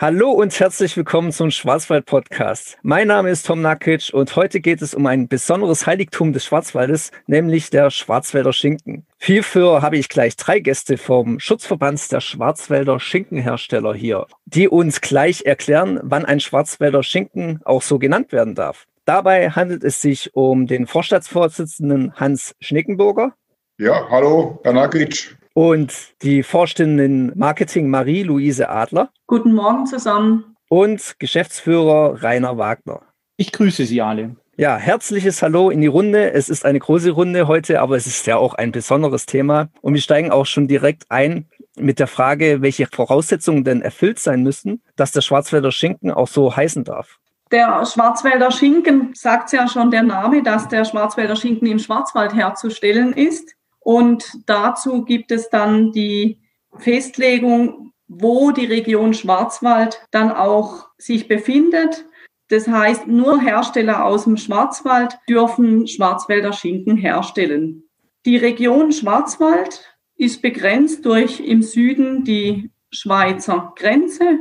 Hallo und herzlich willkommen zum Schwarzwald-Podcast. Mein Name ist Tom Nakic und heute geht es um ein besonderes Heiligtum des Schwarzwaldes, nämlich der Schwarzwälder Schinken. Hierfür habe ich gleich drei Gäste vom Schutzverband der Schwarzwälder Schinkenhersteller hier, die uns gleich erklären, wann ein Schwarzwälder Schinken auch so genannt werden darf. Dabei handelt es sich um den Vorstandsvorsitzenden Hans Schnickenburger. Ja, hallo, Herr Nakic und die Vorständin Marketing Marie-Louise Adler. Guten Morgen zusammen. Und Geschäftsführer Rainer Wagner. Ich grüße Sie alle. Ja, herzliches Hallo in die Runde. Es ist eine große Runde heute, aber es ist ja auch ein besonderes Thema. Und wir steigen auch schon direkt ein mit der Frage, welche Voraussetzungen denn erfüllt sein müssen, dass der Schwarzwälder Schinken auch so heißen darf. Der Schwarzwälder Schinken sagt ja schon der Name, dass der Schwarzwälder Schinken im Schwarzwald herzustellen ist. Und dazu gibt es dann die Festlegung, wo die Region Schwarzwald dann auch sich befindet. Das heißt, nur Hersteller aus dem Schwarzwald dürfen Schwarzwälder Schinken herstellen. Die Region Schwarzwald ist begrenzt durch im Süden die Schweizer Grenze,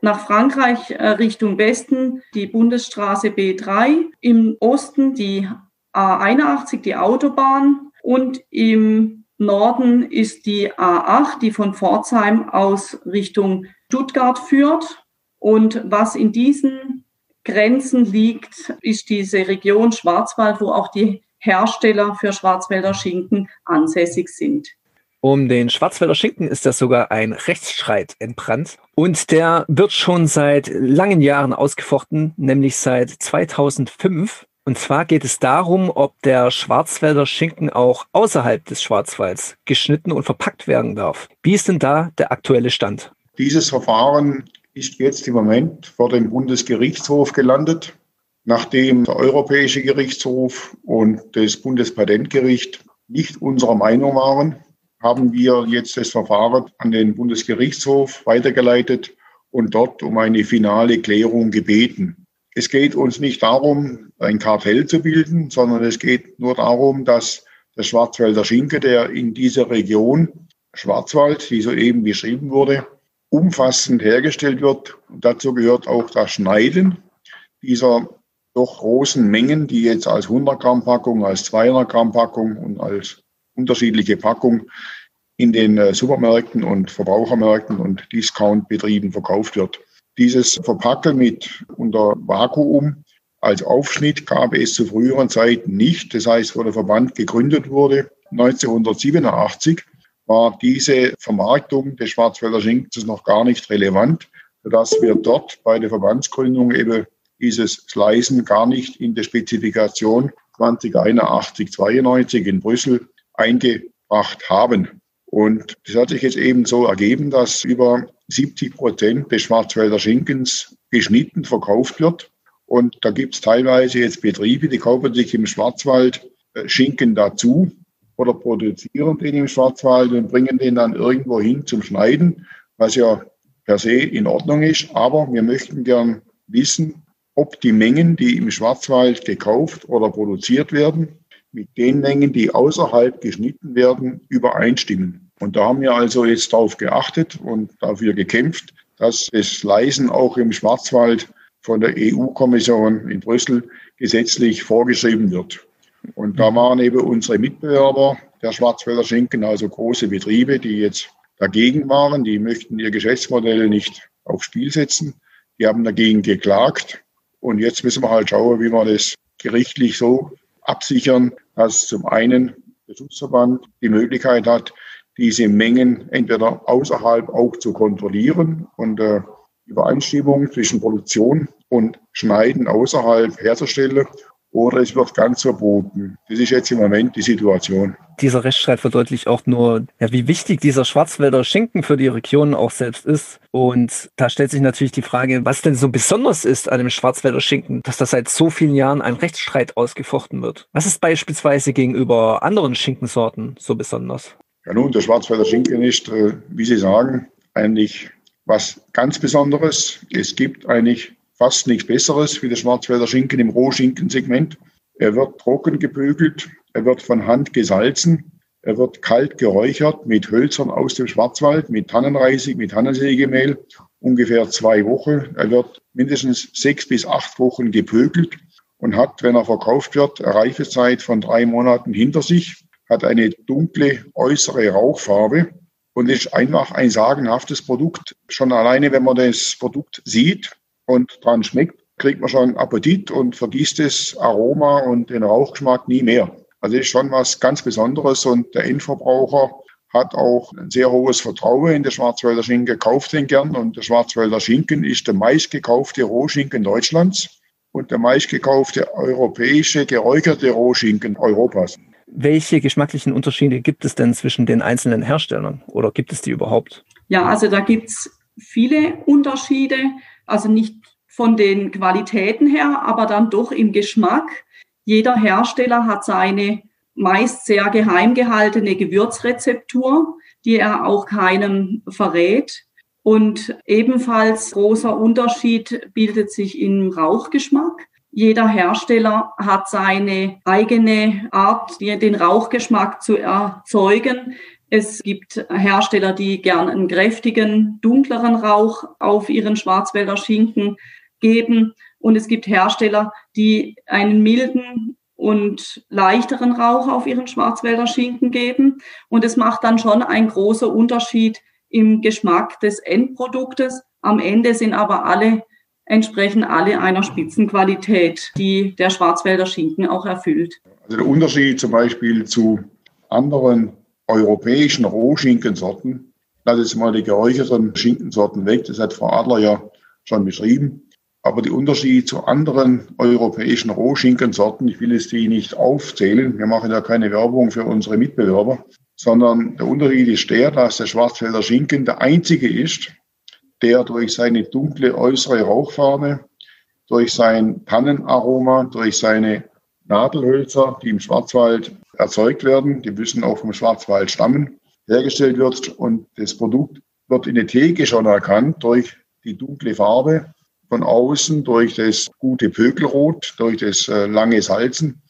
nach Frankreich äh, Richtung Westen die Bundesstraße B3, im Osten die A81, die Autobahn und im Norden ist die A8, die von Pforzheim aus Richtung Stuttgart führt. Und was in diesen Grenzen liegt, ist diese Region Schwarzwald, wo auch die Hersteller für Schwarzwälder Schinken ansässig sind. Um den Schwarzwälder Schinken ist das sogar ein Rechtsstreit entbrannt. Und der wird schon seit langen Jahren ausgefochten, nämlich seit 2005. Und zwar geht es darum, ob der Schwarzwälder Schinken auch außerhalb des Schwarzwalds geschnitten und verpackt werden darf. Wie ist denn da der aktuelle Stand? Dieses Verfahren ist jetzt im Moment vor dem Bundesgerichtshof gelandet, nachdem der Europäische Gerichtshof und das Bundespatentgericht nicht unserer Meinung waren, haben wir jetzt das Verfahren an den Bundesgerichtshof weitergeleitet und dort um eine finale Klärung gebeten. Es geht uns nicht darum, ein Kartell zu bilden, sondern es geht nur darum, dass der Schwarzwälder Schinke, der in dieser Region Schwarzwald, die soeben beschrieben wurde, umfassend hergestellt wird. Und dazu gehört auch das Schneiden dieser doch großen Mengen, die jetzt als 100 Gramm Packung, als 200 Gramm Packung und als unterschiedliche Packung in den äh, Supermärkten und Verbrauchermärkten und Discountbetrieben verkauft wird. Dieses Verpacken mit unter Vakuum als Aufschnitt gab es zu früheren Zeiten nicht. Das heißt, wo der Verband gegründet wurde, 1987, war diese Vermarktung des Schwarzwälder Schinkens noch gar nicht relevant, sodass wir dort bei der Verbandsgründung eben dieses Slicen gar nicht in der Spezifikation 2081, 92 in Brüssel eingebracht haben. Und das hat sich jetzt eben so ergeben, dass über 70 Prozent des Schwarzwälder Schinkens geschnitten verkauft wird. Und da gibt es teilweise jetzt Betriebe, die kaufen sich im Schwarzwald äh, Schinken dazu oder produzieren den im Schwarzwald und bringen den dann irgendwo hin zum Schneiden, was ja per se in Ordnung ist. Aber wir möchten gern wissen, ob die Mengen, die im Schwarzwald gekauft oder produziert werden, mit den Mengen, die außerhalb geschnitten werden, übereinstimmen. Und da haben wir also jetzt darauf geachtet und dafür gekämpft, dass das Leisen auch im Schwarzwald von der EU-Kommission in Brüssel gesetzlich vorgeschrieben wird. Und da waren eben unsere Mitbewerber der Schwarzwälder Schinken, also große Betriebe, die jetzt dagegen waren. Die möchten ihr Geschäftsmodell nicht aufs Spiel setzen. Die haben dagegen geklagt. Und jetzt müssen wir halt schauen, wie wir das gerichtlich so absichern, dass zum einen der Schutzverband die Möglichkeit hat, diese Mengen entweder außerhalb auch zu kontrollieren und äh, Übereinstimmung zwischen Produktion und Schneiden außerhalb herzustellen oder es wird ganz verboten. Das ist jetzt im Moment die Situation. Dieser Rechtsstreit verdeutlicht auch nur, ja, wie wichtig dieser Schwarzwälder Schinken für die Region auch selbst ist. Und da stellt sich natürlich die Frage, was denn so besonders ist an dem Schwarzwälder Schinken, dass das seit so vielen Jahren ein Rechtsstreit ausgefochten wird. Was ist beispielsweise gegenüber anderen Schinkensorten so besonders? Ja nun, der Schwarzwälder Schinken ist, wie Sie sagen, eigentlich was ganz Besonderes. Es gibt eigentlich fast nichts Besseres wie der Schwarzwälder Schinken im Rohschinkensegment. Er wird trocken gebügelt, er wird von Hand gesalzen, er wird kalt geräuchert mit Hölzern aus dem Schwarzwald, mit Tannenreisig, mit Tannensägemehl ungefähr zwei Wochen. Er wird mindestens sechs bis acht Wochen gepökelt und hat, wenn er verkauft wird, eine Reifezeit von drei Monaten hinter sich, hat eine dunkle äußere Rauchfarbe und ist einfach ein sagenhaftes Produkt. Schon alleine, wenn man das Produkt sieht und dran schmeckt, kriegt man schon Appetit und vergisst das Aroma und den Rauchgeschmack nie mehr. Also ist schon was ganz Besonderes und der Endverbraucher hat auch ein sehr hohes Vertrauen in den Schwarzwälder Schinken, kauft den gern und der Schwarzwälder Schinken ist der meistgekaufte Rohschinken Deutschlands und der meistgekaufte europäische geräucherte Rohschinken Europas. Welche geschmacklichen Unterschiede gibt es denn zwischen den einzelnen Herstellern oder gibt es die überhaupt? Ja, also da gibt es viele Unterschiede, also nicht von den Qualitäten her, aber dann doch im Geschmack. Jeder Hersteller hat seine meist sehr geheim gehaltene Gewürzrezeptur, die er auch keinem verrät. Und ebenfalls großer Unterschied bildet sich im Rauchgeschmack. Jeder Hersteller hat seine eigene Art, den Rauchgeschmack zu erzeugen. Es gibt Hersteller, die gern einen kräftigen, dunkleren Rauch auf ihren Schwarzwälder Schinken geben. Und es gibt Hersteller, die einen milden und leichteren Rauch auf ihren Schwarzwälder Schinken geben. Und es macht dann schon einen großen Unterschied im Geschmack des Endproduktes. Am Ende sind aber alle entsprechen alle einer Spitzenqualität, die der Schwarzwälder Schinken auch erfüllt. Also der Unterschied zum Beispiel zu anderen europäischen Rohschinkensorten, lass jetzt mal die geräucherten Schinkensorten weg, das hat Frau Adler ja schon beschrieben. Aber die Unterschied zu anderen europäischen Rohschinkensorten, ich will es die nicht aufzählen, wir machen ja keine Werbung für unsere Mitbewerber, sondern der Unterschied ist der, dass der Schwarzwälder Schinken der einzige ist, der durch seine dunkle äußere Rauchfarbe, durch sein Tannenaroma, durch seine Nadelhölzer, die im Schwarzwald erzeugt werden, die müssen auch vom Schwarzwald stammen, hergestellt wird. Und das Produkt wird in der Theke schon erkannt durch die dunkle Farbe von außen, durch das gute Pökelrot, durch das äh, lange Salzen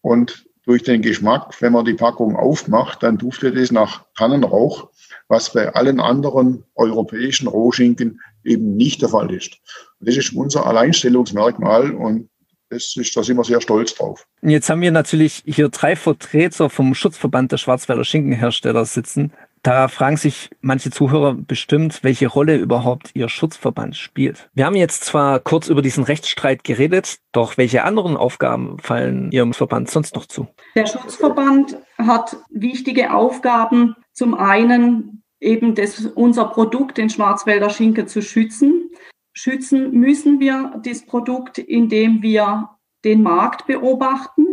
und durch den Geschmack. Wenn man die Packung aufmacht, dann duftet es nach Tannenrauch was bei allen anderen europäischen Rohschinken eben nicht der Fall ist. Das ist unser Alleinstellungsmerkmal und das ist, da sind wir sehr stolz drauf. Jetzt haben wir natürlich hier drei Vertreter vom Schutzverband der Schwarzwälder Schinkenhersteller sitzen. Da fragen sich manche Zuhörer bestimmt, welche Rolle überhaupt Ihr Schutzverband spielt. Wir haben jetzt zwar kurz über diesen Rechtsstreit geredet, doch welche anderen Aufgaben fallen Ihrem Verband sonst noch zu? Der Schutzverband hat wichtige Aufgaben. Zum einen eben das, unser Produkt, den Schwarzwälder Schinken, zu schützen. Schützen müssen wir das Produkt, indem wir den Markt beobachten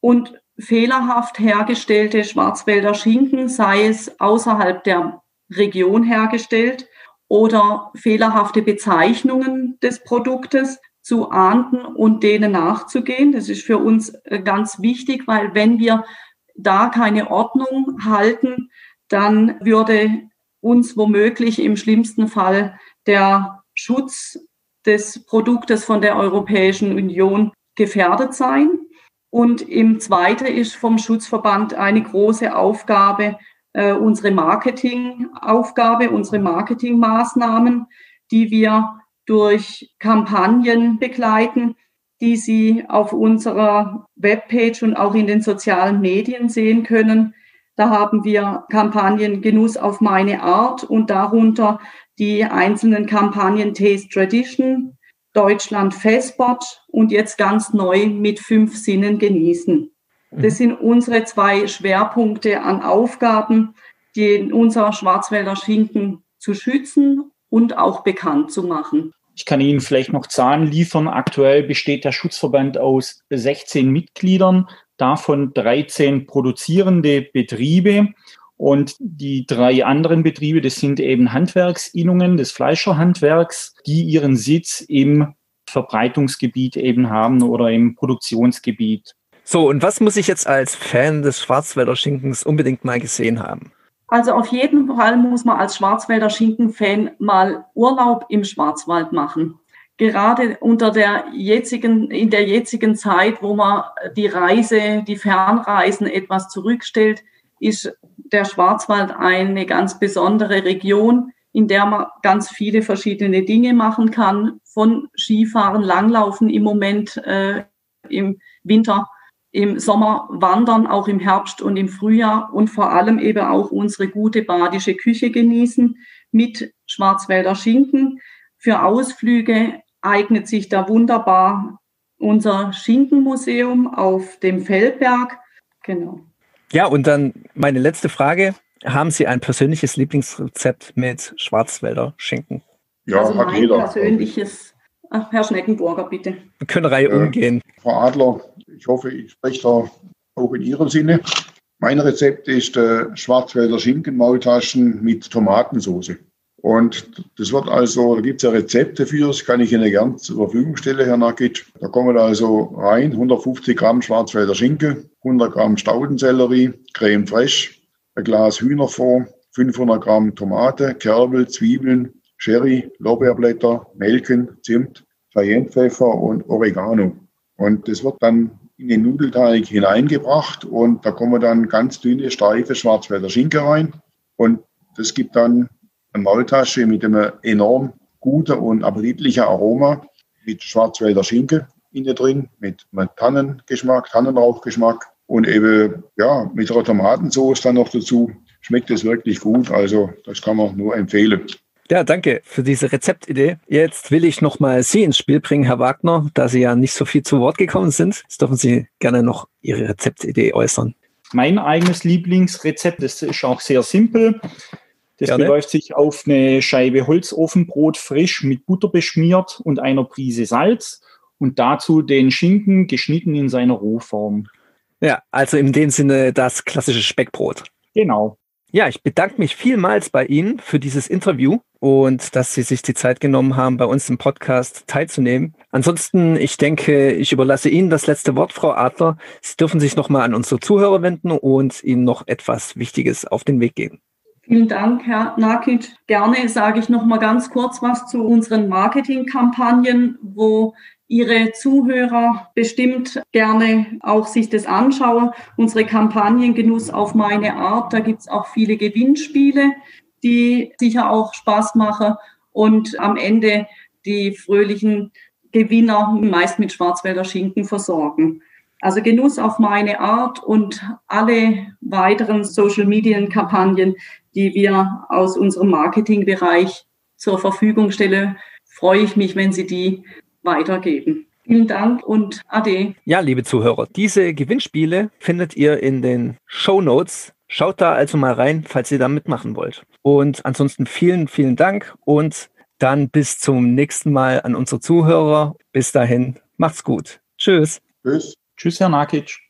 und fehlerhaft hergestellte Schwarzwälder Schinken, sei es außerhalb der Region hergestellt oder fehlerhafte Bezeichnungen des Produktes zu ahnden und denen nachzugehen. Das ist für uns ganz wichtig, weil wenn wir da keine Ordnung halten, dann würde uns womöglich im schlimmsten Fall der Schutz des Produktes von der Europäischen Union gefährdet sein. Und im Zweiten ist vom Schutzverband eine große Aufgabe, äh, unsere Marketingaufgabe, unsere Marketingmaßnahmen, die wir durch Kampagnen begleiten, die Sie auf unserer Webpage und auch in den sozialen Medien sehen können. Da haben wir Kampagnen Genuss auf meine Art und darunter die einzelnen Kampagnen Taste Tradition, Deutschland Festbot und jetzt ganz neu mit fünf Sinnen genießen. Das mhm. sind unsere zwei Schwerpunkte an Aufgaben, die unser Schwarzwälder Schinken zu schützen und auch bekannt zu machen. Ich kann Ihnen vielleicht noch Zahlen liefern. Aktuell besteht der Schutzverband aus 16 Mitgliedern davon 13 produzierende Betriebe. Und die drei anderen Betriebe, das sind eben Handwerksinnungen des Fleischerhandwerks, die ihren Sitz im Verbreitungsgebiet eben haben oder im Produktionsgebiet. So, und was muss ich jetzt als Fan des Schwarzwälder Schinkens unbedingt mal gesehen haben? Also auf jeden Fall muss man als Schwarzwälder Schinken-Fan mal Urlaub im Schwarzwald machen gerade unter der jetzigen, in der jetzigen Zeit, wo man die Reise, die Fernreisen etwas zurückstellt, ist der Schwarzwald eine ganz besondere Region, in der man ganz viele verschiedene Dinge machen kann, von Skifahren, Langlaufen im Moment äh, im Winter, im Sommer wandern, auch im Herbst und im Frühjahr und vor allem eben auch unsere gute badische Küche genießen mit Schwarzwälder Schinken. Für Ausflüge eignet sich da wunderbar unser Schinkenmuseum auf dem Feldberg. Genau. Ja, und dann meine letzte Frage. Haben Sie ein persönliches Lieblingsrezept mit Schwarzwälder Schinken? Ja, also hat mein jeder. persönliches, Ach, Herr Schneckenburger, bitte. Wir können Reihe äh, umgehen. Frau Adler, ich hoffe, ich spreche da auch in Ihrem Sinne. Mein Rezept ist äh, Schwarzwälder Schinkenmaultaschen mit Tomatensauce. Und das wird also, da gibt es ja Rezepte für, das kann ich Ihnen gern zur Verfügung stellen, Herr Nakic. Da kommen also rein 150 Gramm Schwarzwälder Schinken, 100 Gramm Staudensellerie, Creme fraiche, ein Glas Hühnerfond, 500 Gramm Tomate, Kerbel, Zwiebeln, Sherry, Lorbeerblätter, Nelken, Zimt, Cayennepfeffer und Oregano. Und das wird dann in den Nudelteig hineingebracht und da kommen dann ganz dünne, steife Schwarzwälder Schinken rein. Und das gibt dann Maultasche mit einem enorm guten und appetitlichen Aroma mit Schwarzwälder Schinken innen drin, mit Tannengeschmack, Tannenrauchgeschmack und eben ja mit einer Tomatensauce dann noch dazu. Schmeckt es wirklich gut, also das kann man nur empfehlen. Ja, danke für diese Rezeptidee. Jetzt will ich noch mal Sie ins Spiel bringen, Herr Wagner, da Sie ja nicht so viel zu Wort gekommen sind. Jetzt dürfen Sie gerne noch Ihre Rezeptidee äußern. Mein eigenes Lieblingsrezept, das ist auch sehr simpel. Das Gerne. beläuft sich auf eine Scheibe Holzofenbrot frisch mit Butter beschmiert und einer Prise Salz und dazu den Schinken geschnitten in seiner Rohform. Ja, also in dem Sinne das klassische Speckbrot. Genau. Ja, ich bedanke mich vielmals bei Ihnen für dieses Interview und dass Sie sich die Zeit genommen haben, bei uns im Podcast teilzunehmen. Ansonsten, ich denke, ich überlasse Ihnen das letzte Wort, Frau Adler. Sie dürfen sich nochmal an unsere Zuhörer wenden und Ihnen noch etwas Wichtiges auf den Weg geben. Vielen Dank, Herr Nakic. Gerne sage ich noch mal ganz kurz was zu unseren Marketingkampagnen, wo Ihre Zuhörer bestimmt gerne auch sich das anschauen. Unsere Kampagnen Genuss auf meine Art, da gibt es auch viele Gewinnspiele, die sicher auch Spaß machen und am Ende die fröhlichen Gewinner meist mit Schwarzwälder Schinken versorgen. Also Genuss auf meine Art und alle weiteren Social-Media-Kampagnen, die wir aus unserem Marketingbereich zur Verfügung stellen, freue ich mich, wenn Sie die weitergeben. Vielen Dank und Ade. Ja, liebe Zuhörer, diese Gewinnspiele findet ihr in den Show Notes. Schaut da also mal rein, falls ihr da mitmachen wollt. Und ansonsten vielen, vielen Dank und dann bis zum nächsten Mal an unsere Zuhörer. Bis dahin, macht's gut. Tschüss. Tschüss. Tschüss, Herr Nakic.